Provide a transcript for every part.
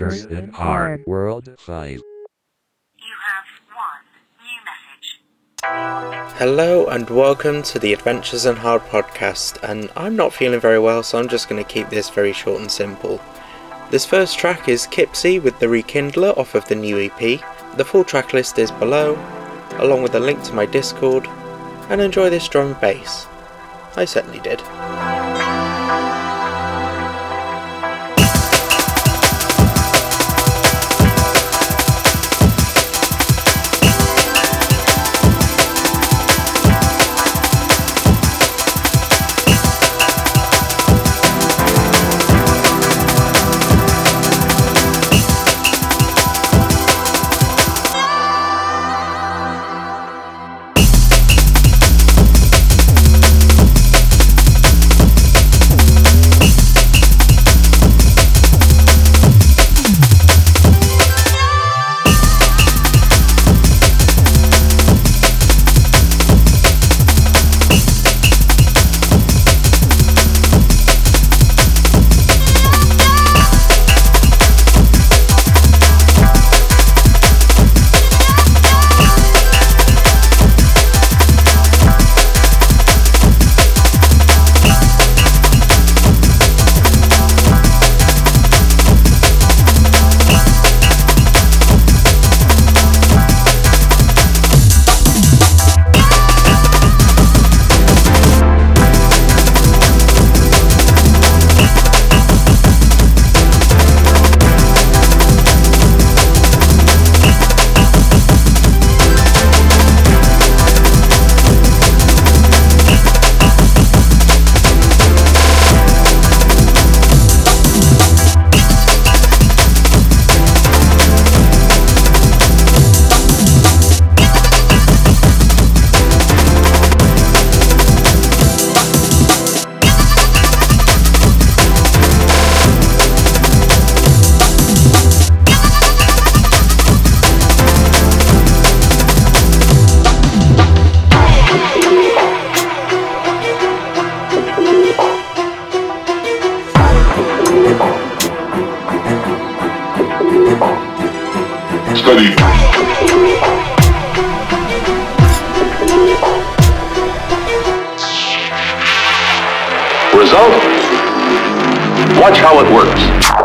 Adventures in Hard World 5. You have one new message. Hello and welcome to the Adventures in Hard podcast. And I'm not feeling very well, so I'm just going to keep this very short and simple. This first track is Kipsy with the Rekindler off of the new EP. The full track list is below, along with a link to my Discord. And enjoy this drum and bass. I certainly did. Result? Watch how it works.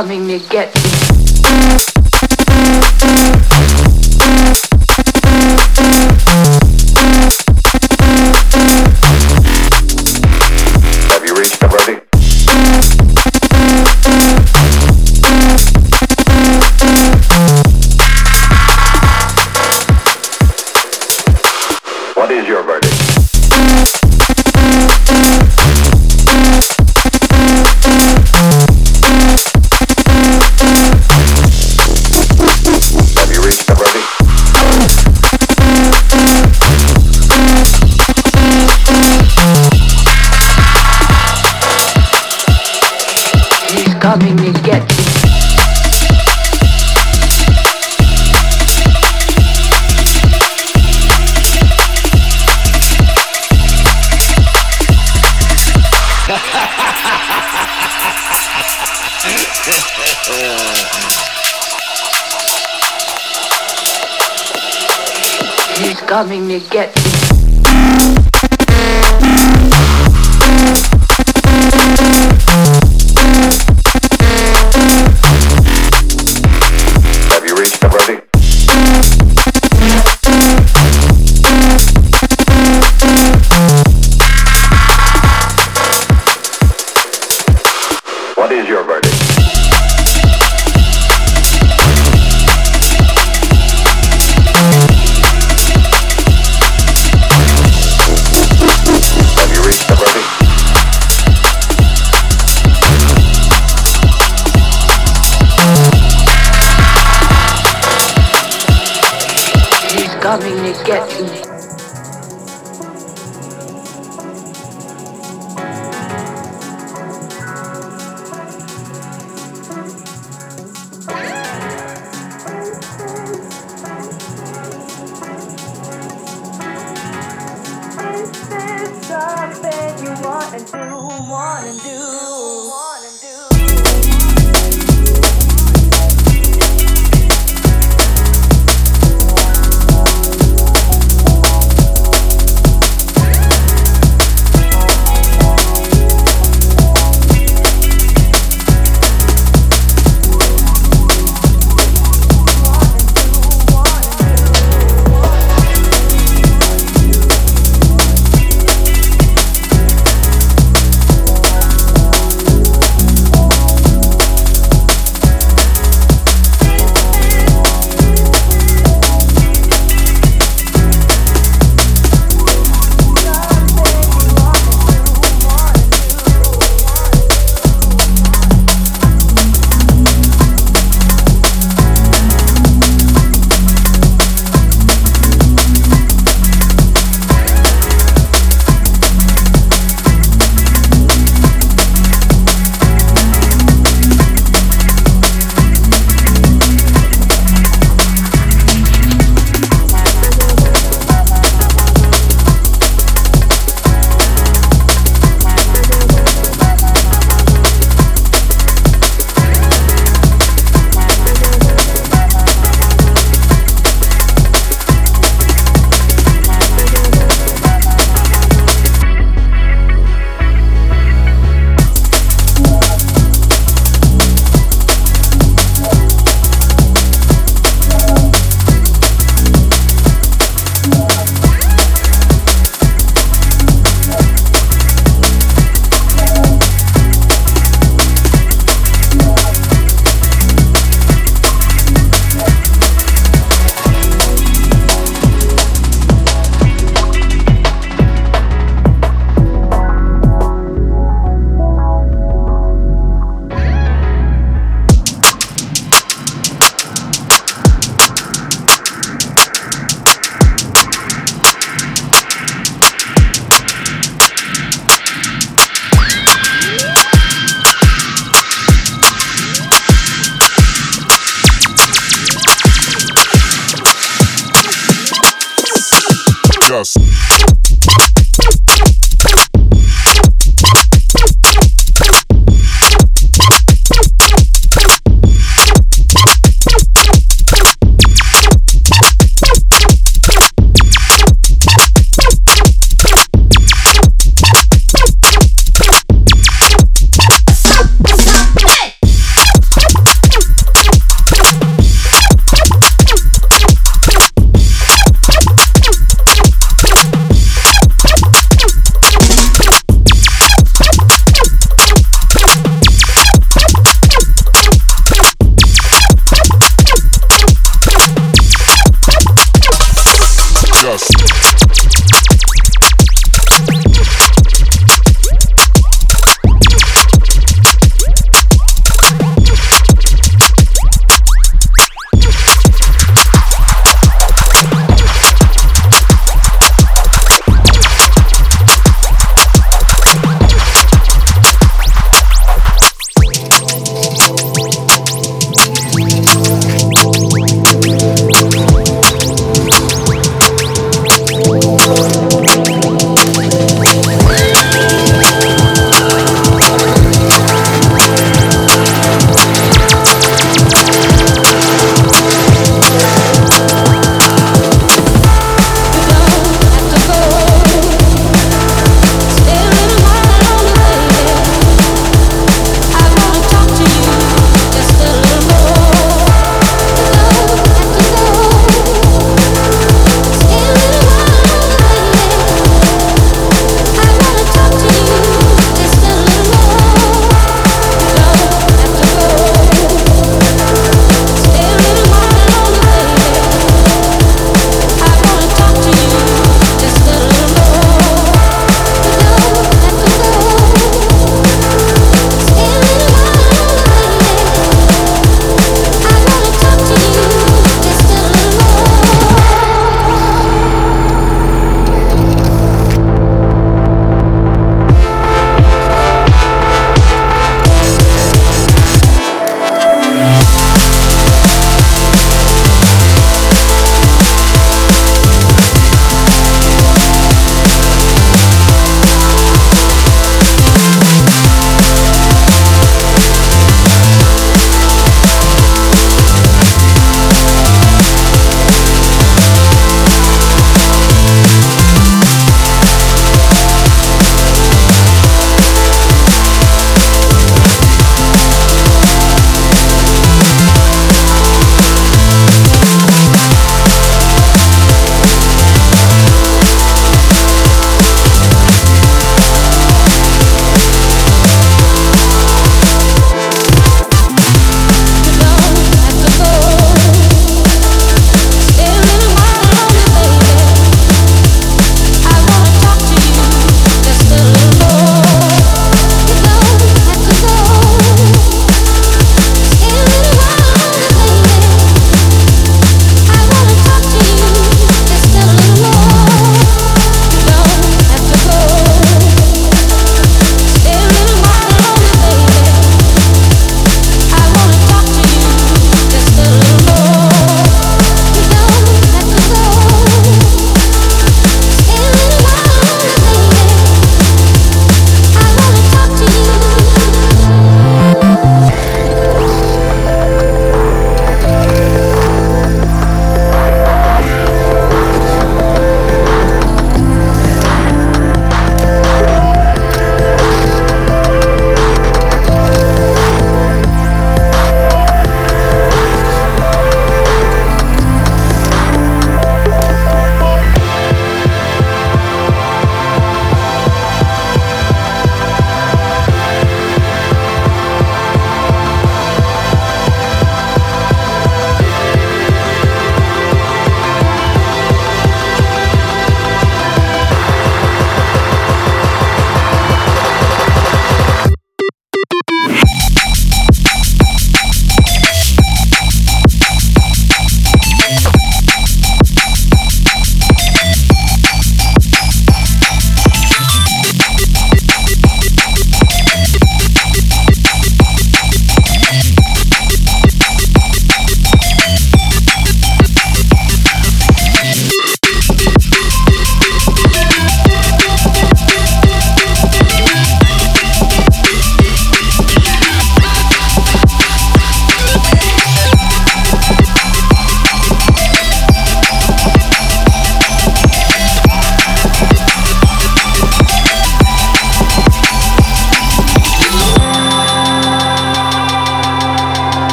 Coming to get you. To get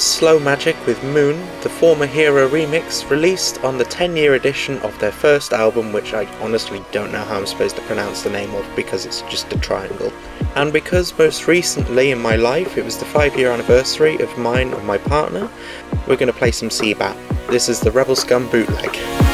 was Slow Magic with Moon, the former Hero remix, released on the 10 year edition of their first album, which I honestly don't know how I'm supposed to pronounce the name of because it's just a triangle. And because most recently in my life it was the 5 year anniversary of mine and my partner, we're going to play some CBAT. This is the Rebel Scum bootleg.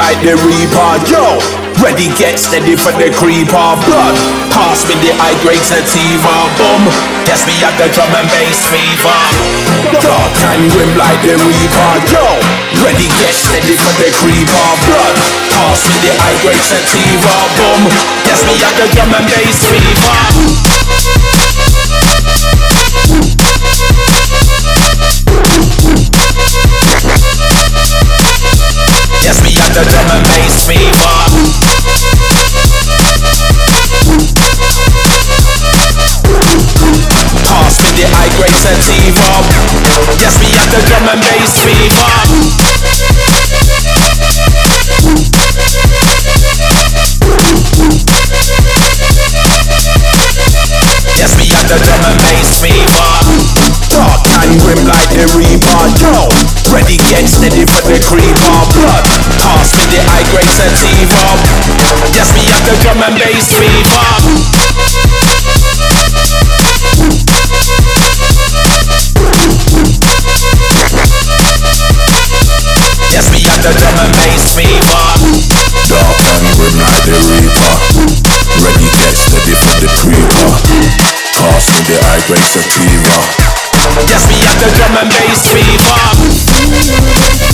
Like the reaper, yo. Ready, get steady for the creeper. Blood, pass me the high grade sativa. Boom, guess me at the drum and bass fever. Dark and grim like the reaper, yo. Ready, get steady for the creeper. Blood, pass me the high grade sativa. Boom, guess me at the drum and bass fever. Got the drum and bass fever. Pass me the high grade sativa. Yes, me got the drum and bass fever. Yes, me got the drum and grim like the reaper, yo. Ready, get steady for the creeper. Blood, pass me the high grade sativa. Yes, me got the drum and bass fever. Yes, me got the drum and bass fever. Dark and grim like the reaper Ready get steady for the creeper Pass me the high grade sativa Yes, me got the drum and bass fever.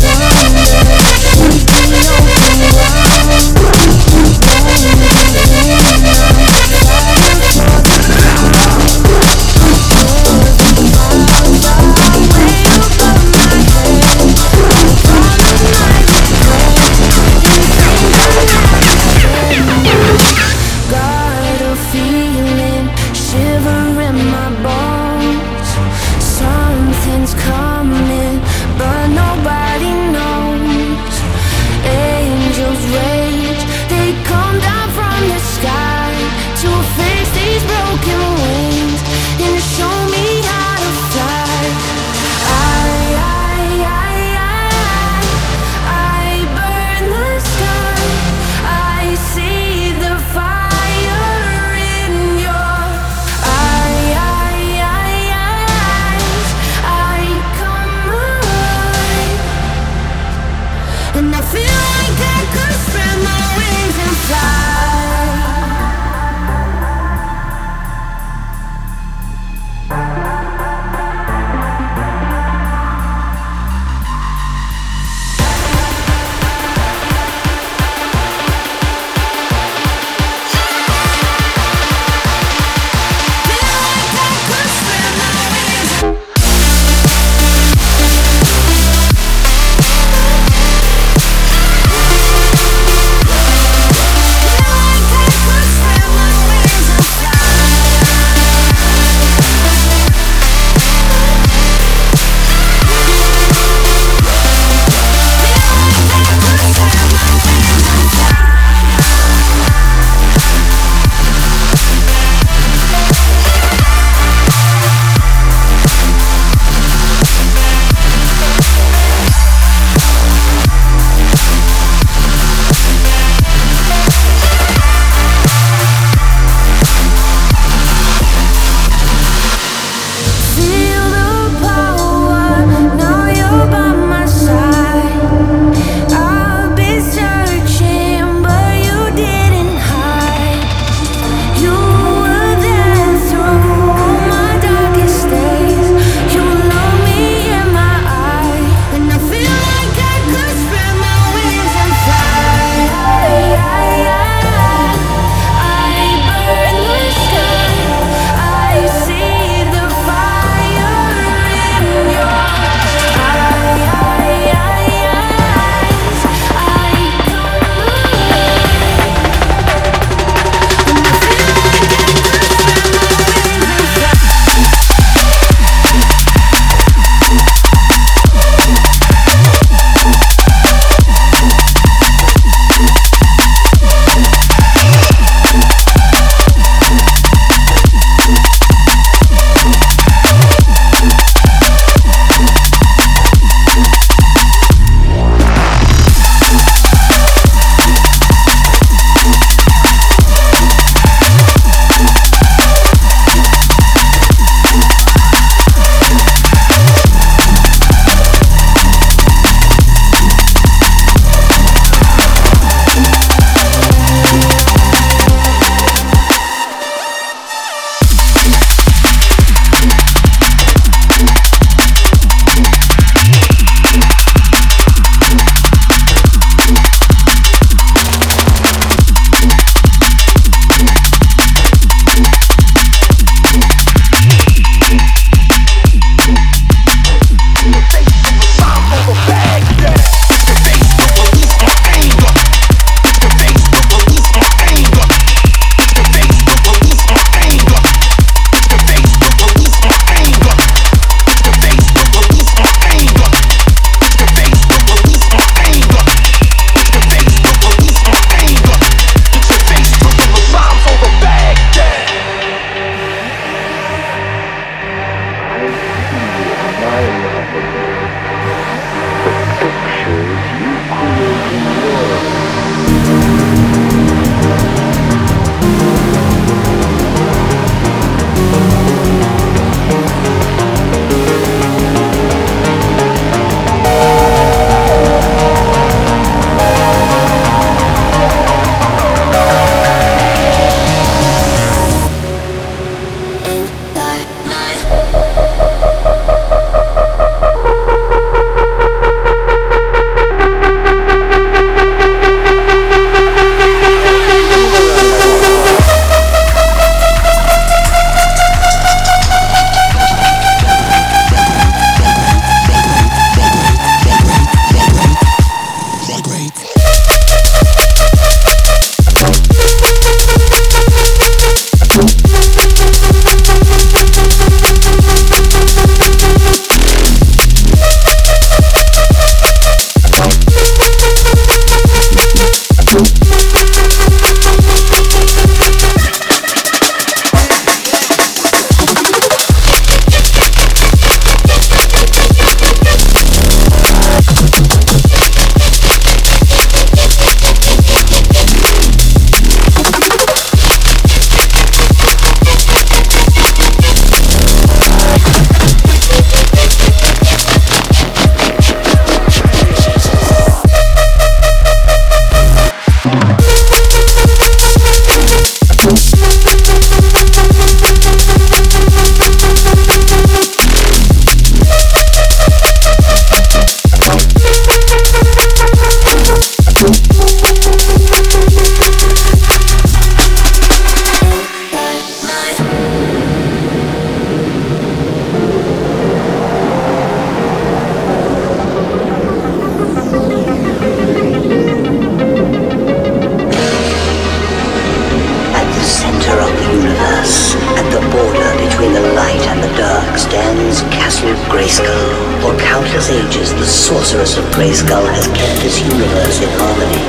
Of Grayskull has kept this universe in harmony.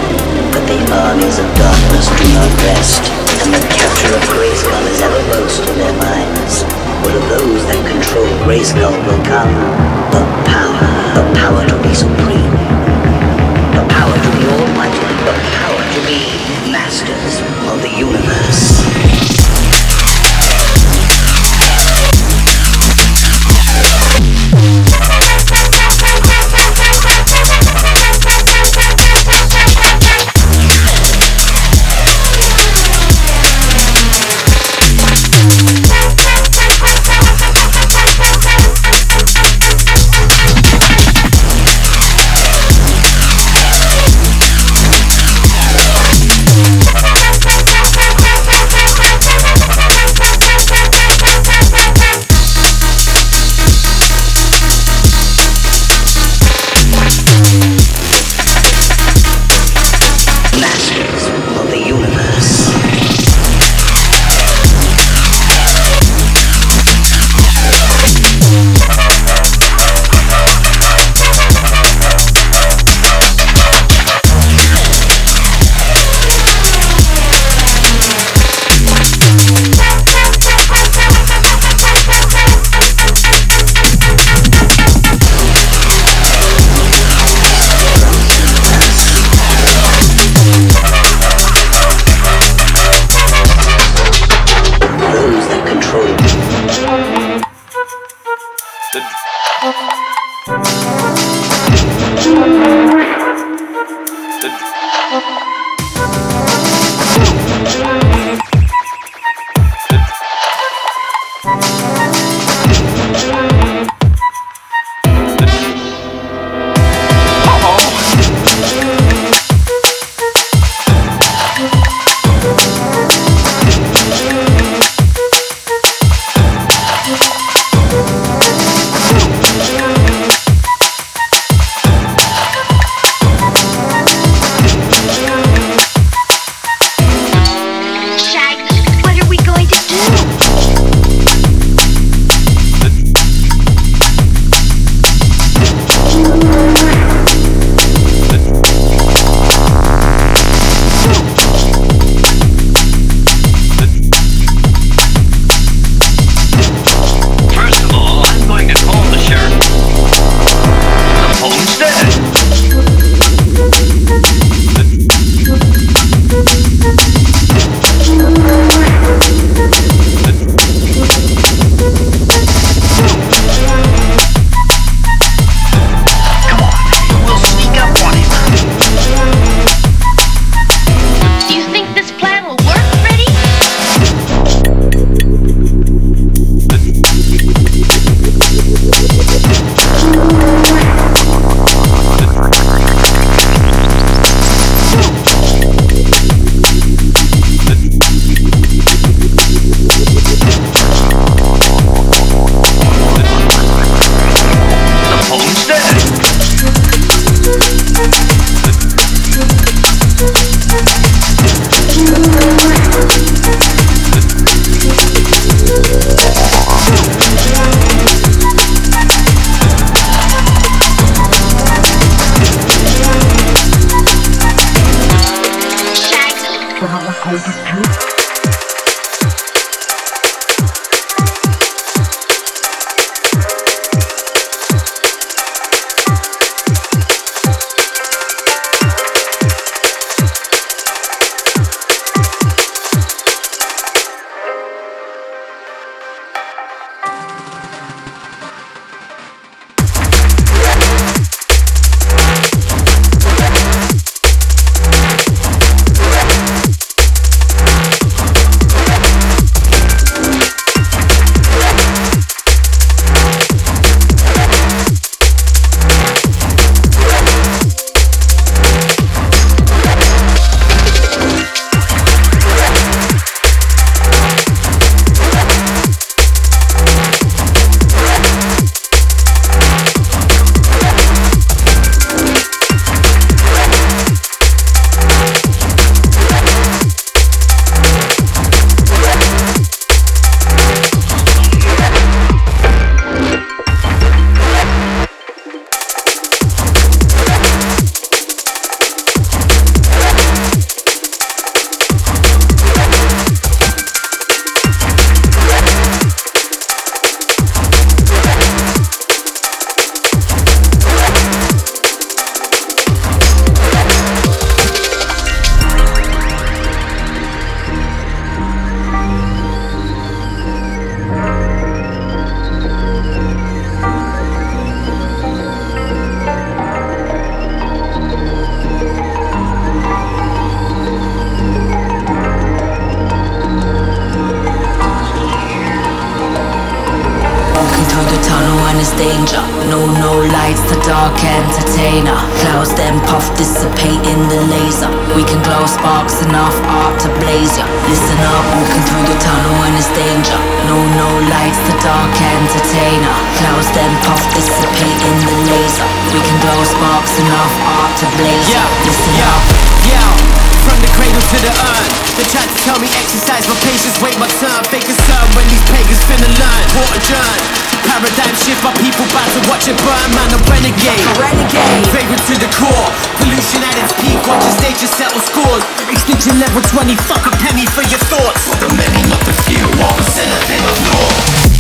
But the armies of darkness do not rest, and the capture of Grayskull is evermost in their minds. For to those that control Grayskull will come the power, the power to be supreme, the power to be almighty, the power to be masters of the universe. It's danger. No, no lights, the dark entertainer. Clouds then puff, dissipate in the laser. We can glow sparks enough art to blaze ya. Listen up, walking through the tunnel when it's danger. No, no lights, the dark entertainer. Clouds then puff, dissipate in the laser. We can glow sparks enough art to blaze ya. Listen up. Yeah, from the cradle to the urn. They tried to tell me exercise my patience, wait my turn. Fake concern when these pagans finna learn. Court adjourned. Paradigm shift, my people about to watch it burn. Man, a renegade. A renegade. Favorite to the core. Pollution at its peak, watch as nature settle scores. Extinction level 20, fuck a penny for your thoughts. For the many, not the few, 1% of them of law.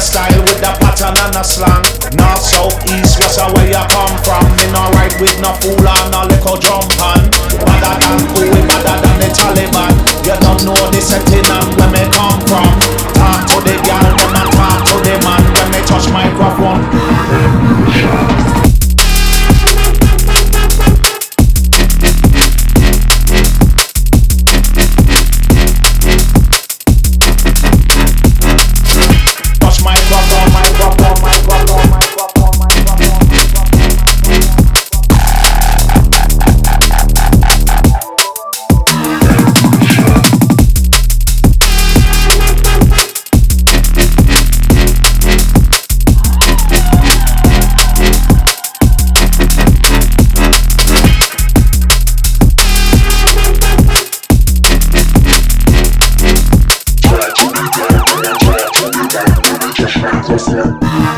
Style, with the pattern and the slang. Música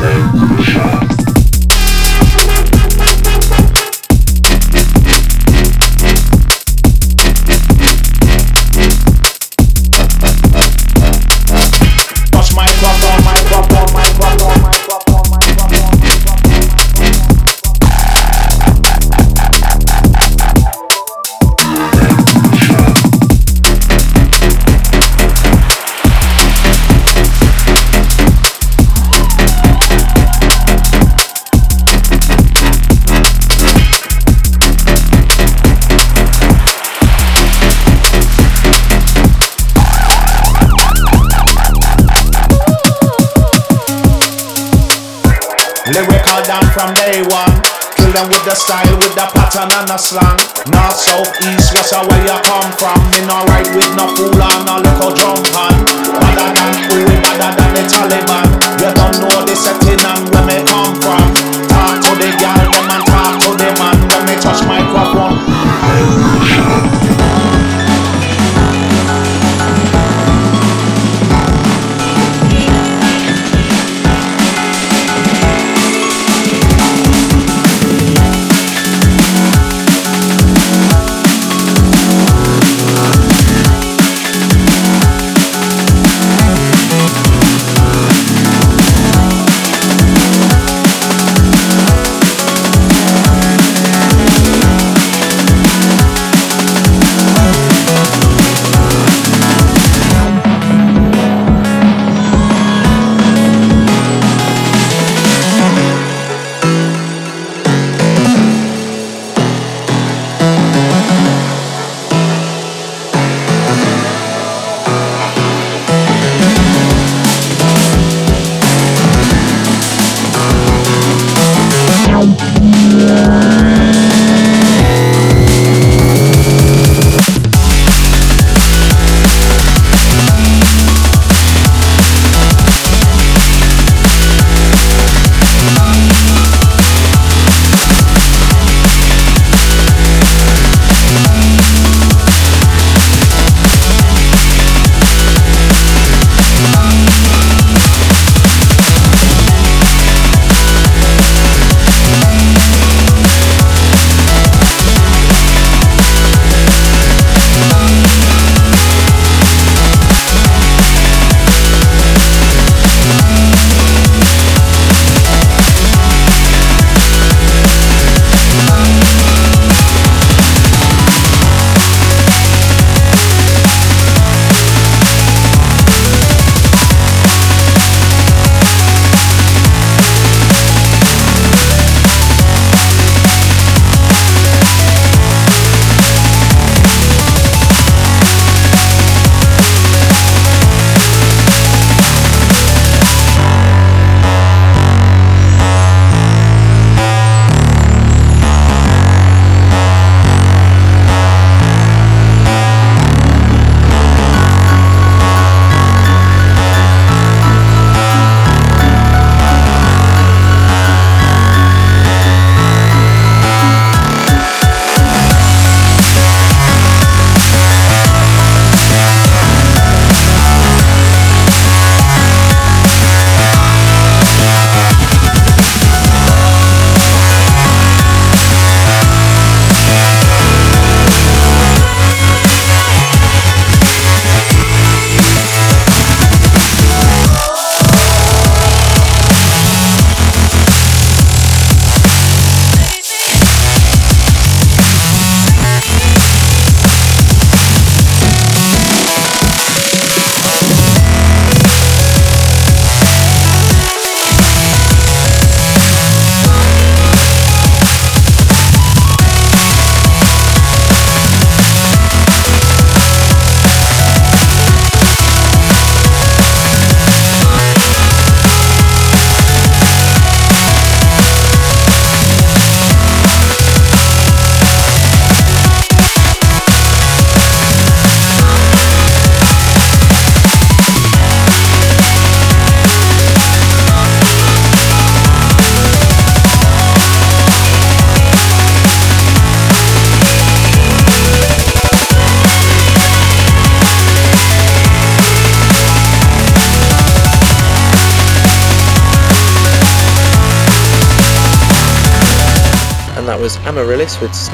Style, with the pattern and the slang. North, south, east, west, where you come from. Me not right with no fool or no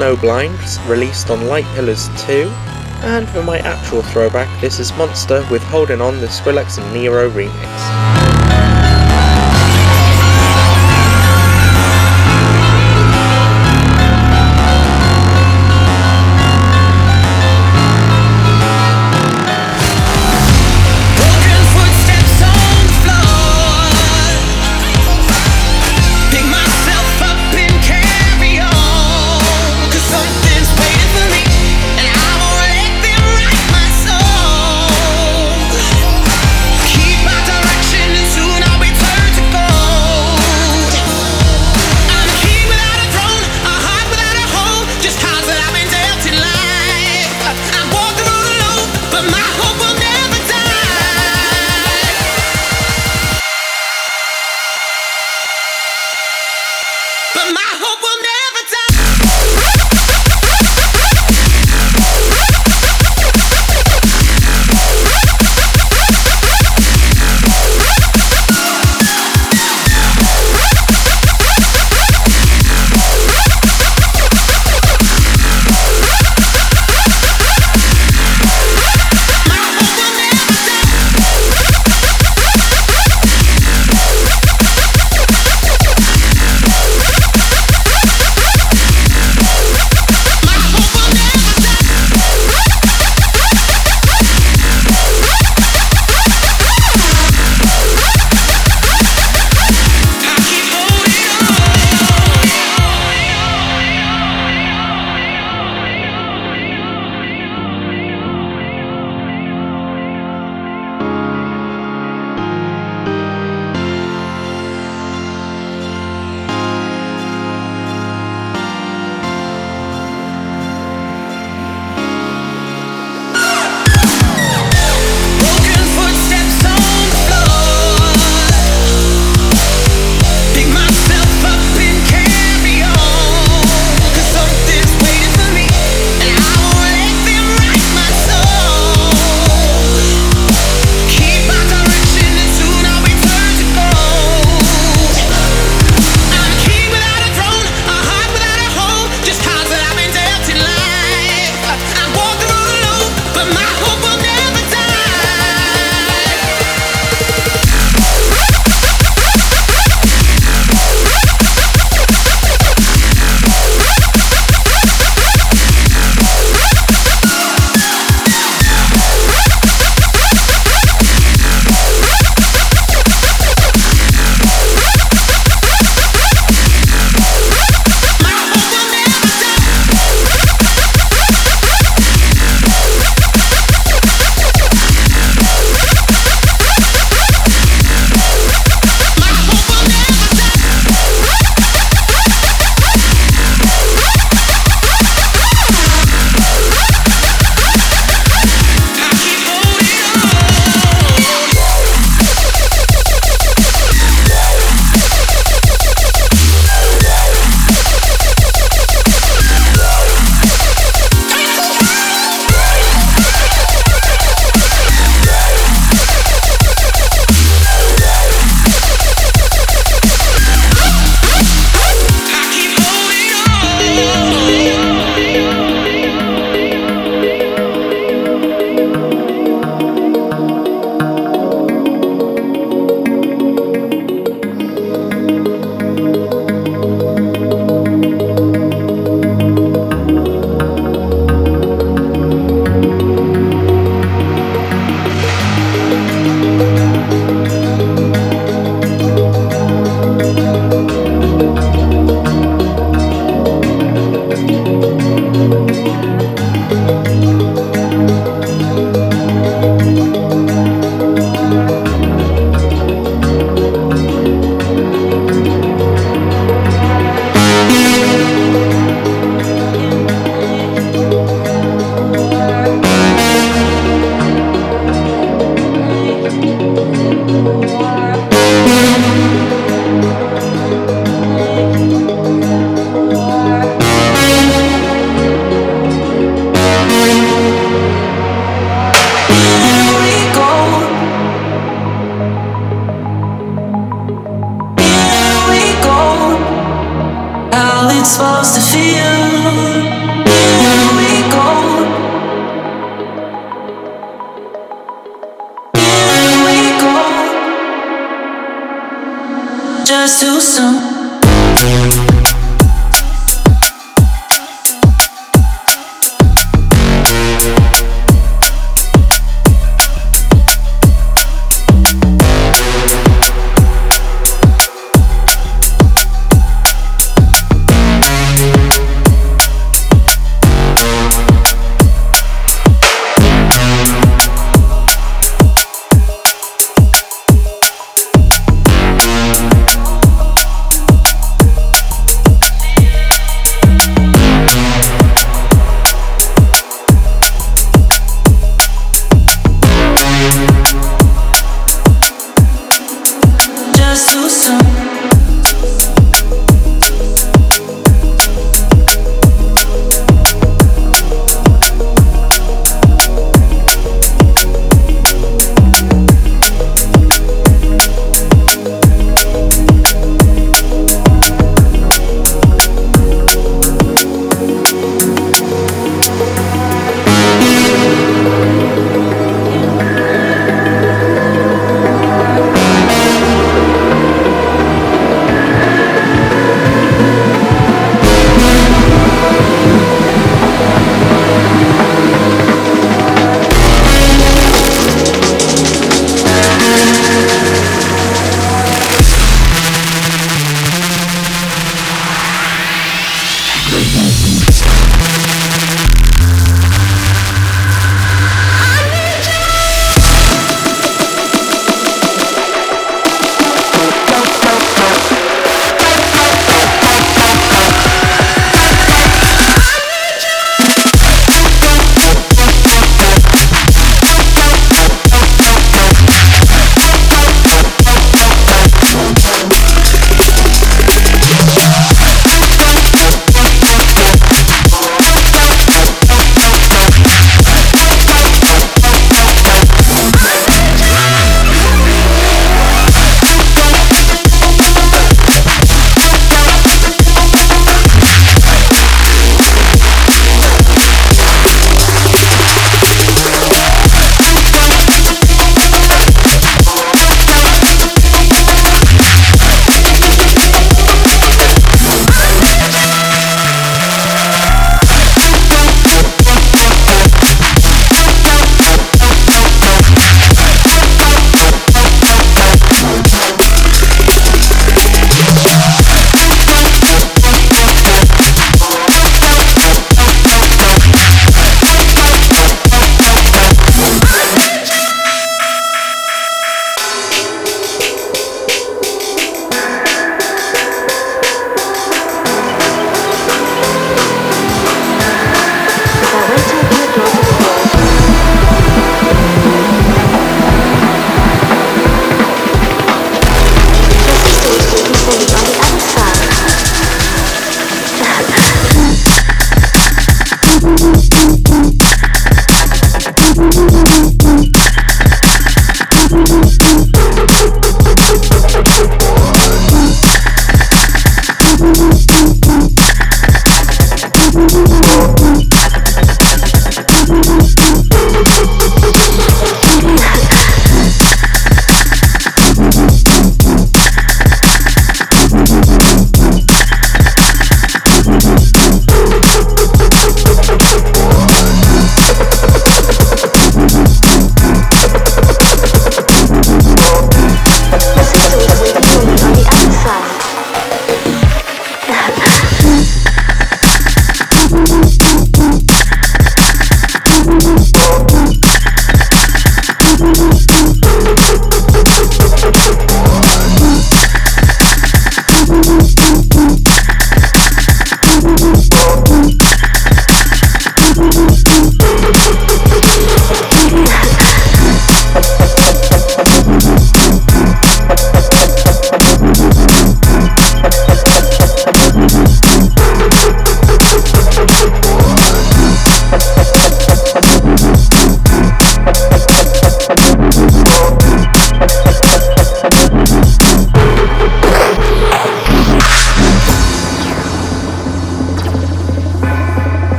Snowblind, released on Light Pillars 2. And for my actual throwback, this is Monsta with Holding On, the Skrillex and Nero remix.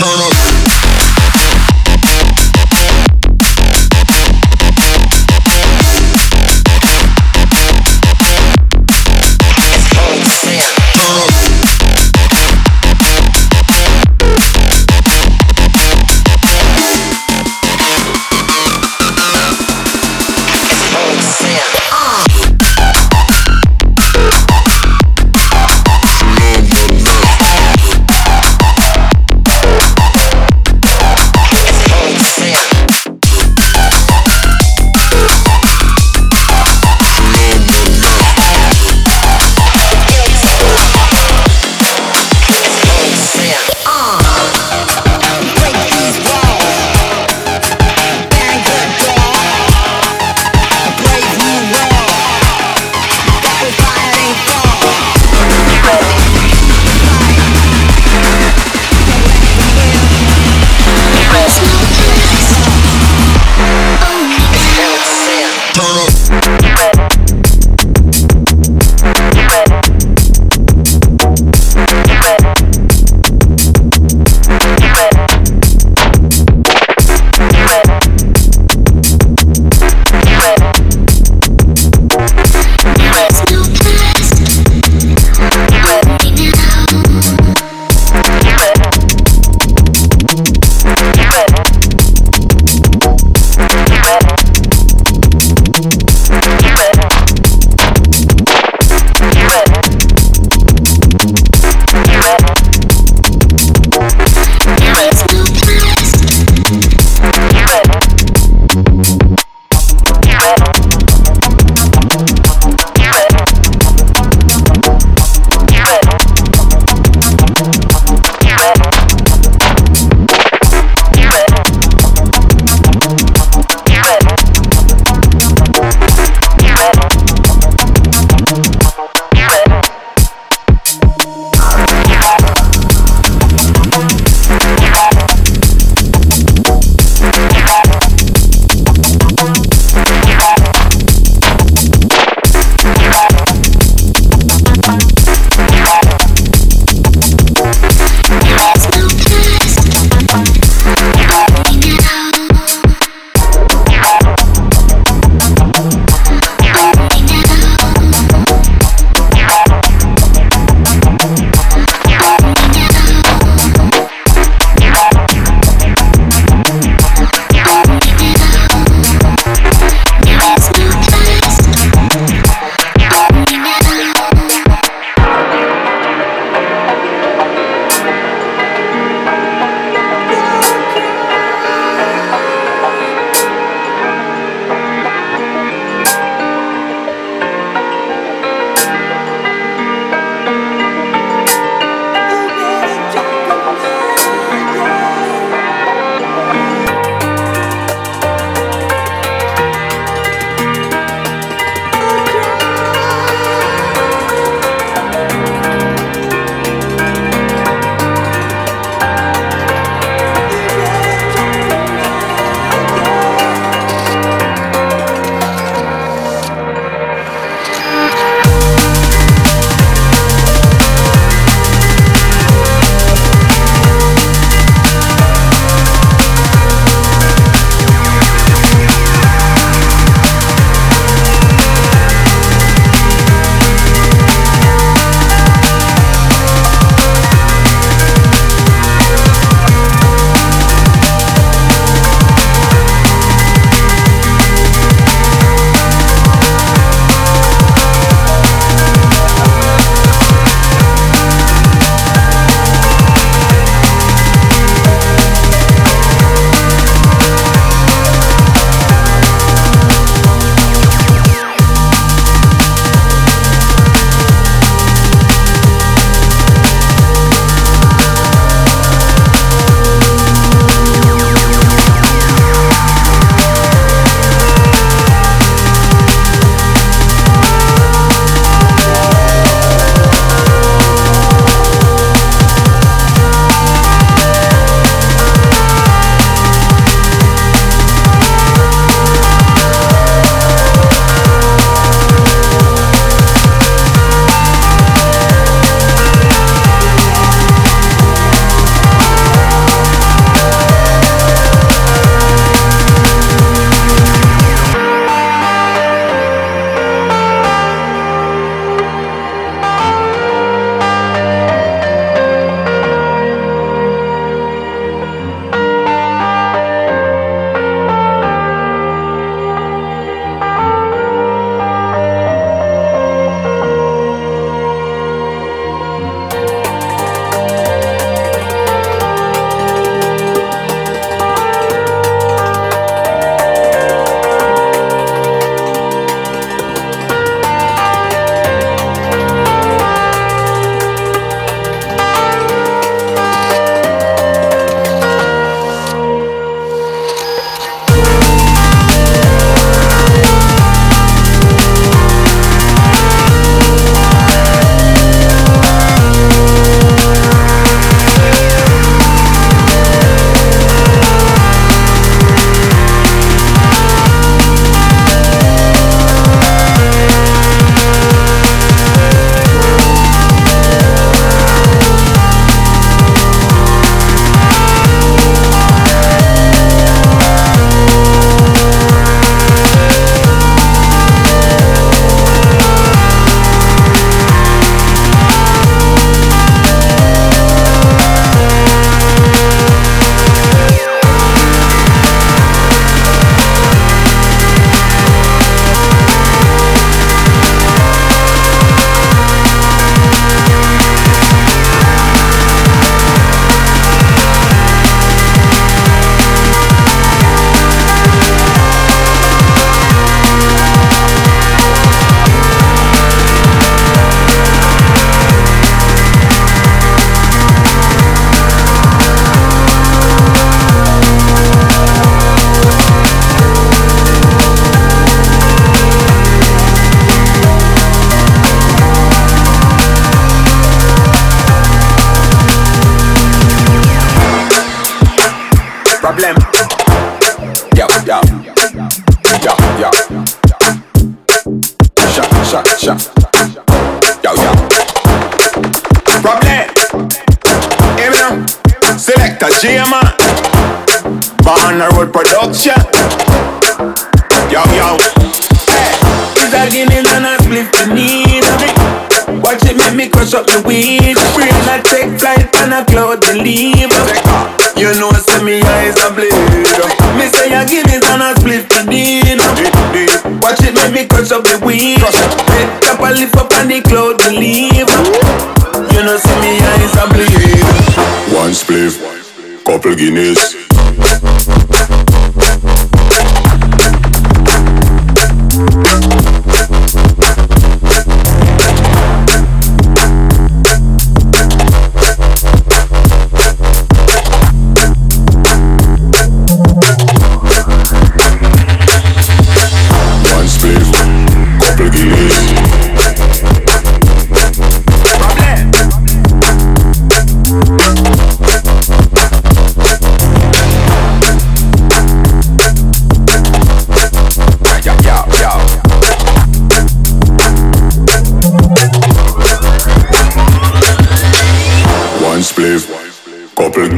Turn up.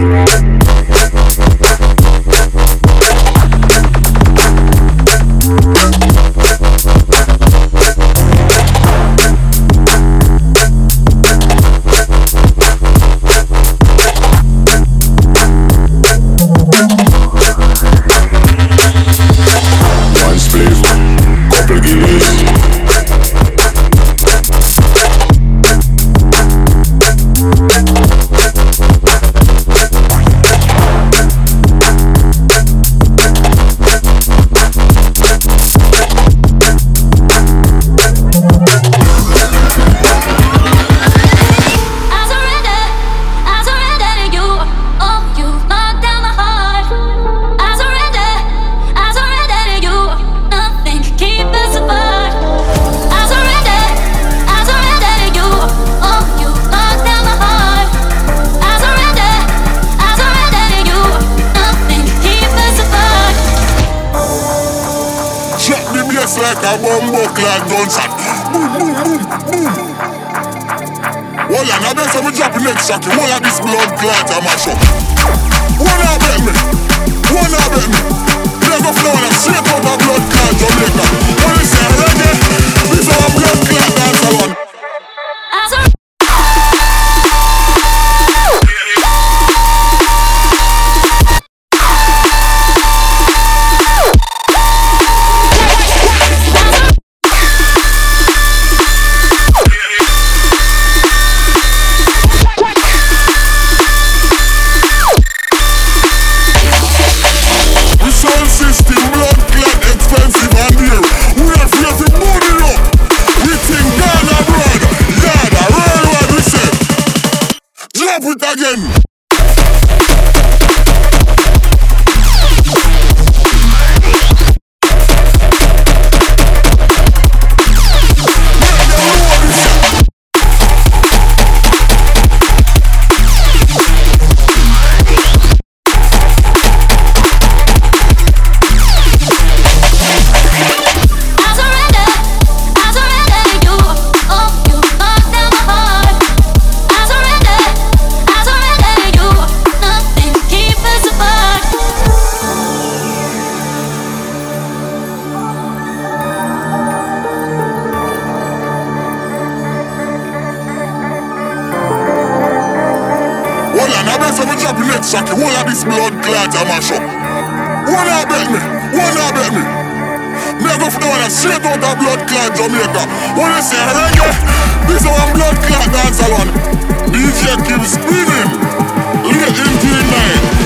Thank. Jamaica, straight out of blood clot Jamaica. What you say reggae, this our blood clot dance alone. DJ keep screaming. late into the night.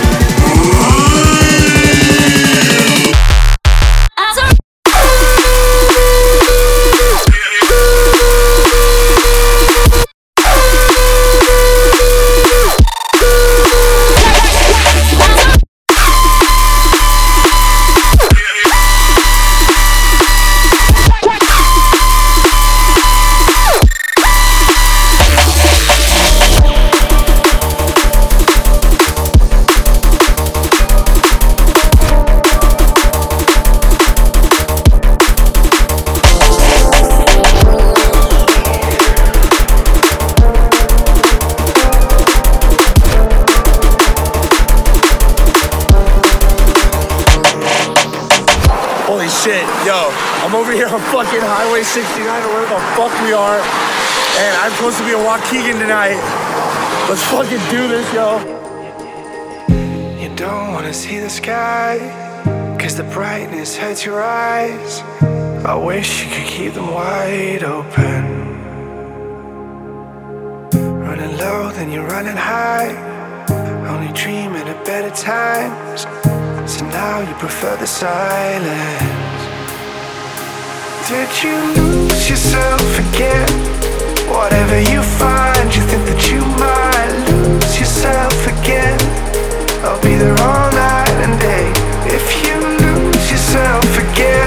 Waukegan tonight. Let's fucking do this, yo. You don't wanna see the sky, cause the brightness hurts your eyes. I wish you could keep them wide open. Running low, then you're running high. Only dreaming of better times. So now you prefer the silence. Did you lose yourself again? Whatever you find, you think that you might lose yourself again. I'll be there all night and day. If you lose yourself again,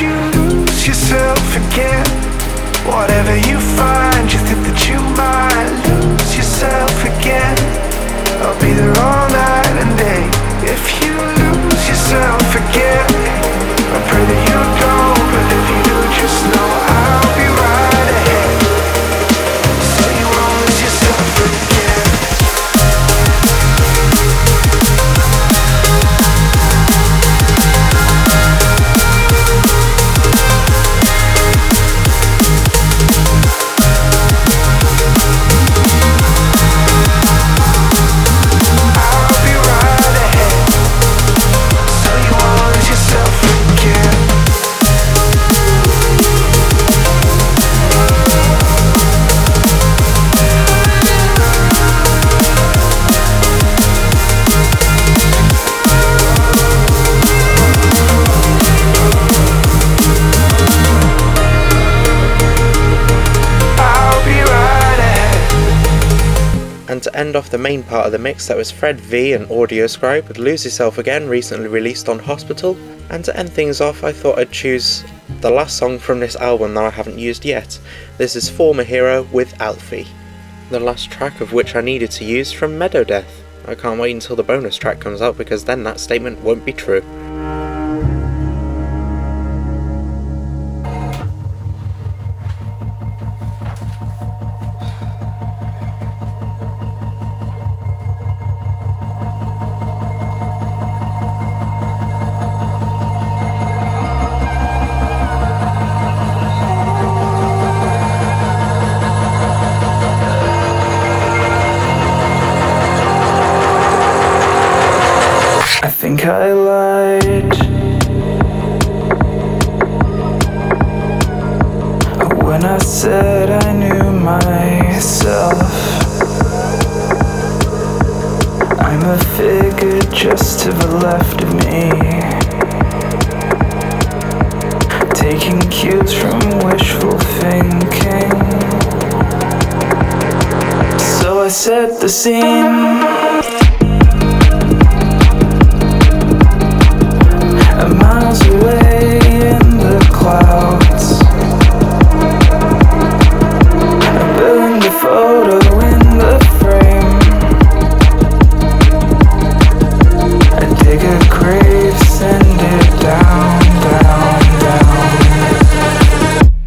you lose yourself again? Whatever you find, you think that you might lose yourself again. I'll be there all main part of the mix, that was Fred V and Audio Scribe with Lose Yourself Again, recently released on Hospital. And to end things off, I thought I'd choose the last song from this album that I haven't used yet. This is Former Hero with Alfie, the last track of which I needed to use from Meadow Death. I can't wait until the bonus track comes out because then that statement won't be true.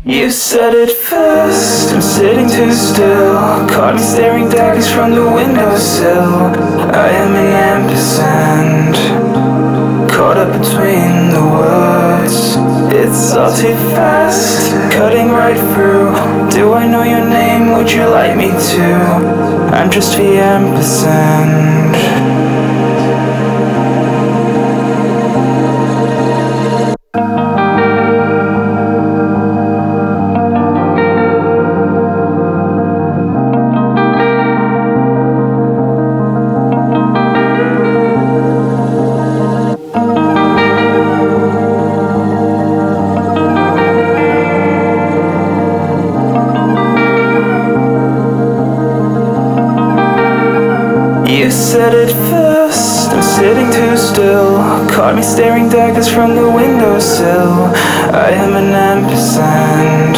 You said it first, I'm sitting too still. Caught me staring daggers from the windowsill. I am the ampersand. Caught up between the words It's all too fast, cutting right through. Do I know your name? Would you like me to? I'm just the ampersand. daggers from the windowsill. I am an ampersand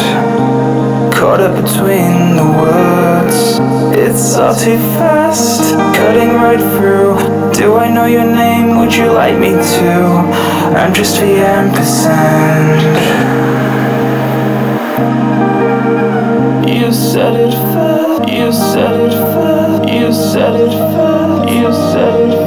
caught up between the words. It's all too fast, cutting right through. Do I know your name? Would you like me to? I'm just the ampersand. You said it fast. You said it fast. You said it fast. You said it fast.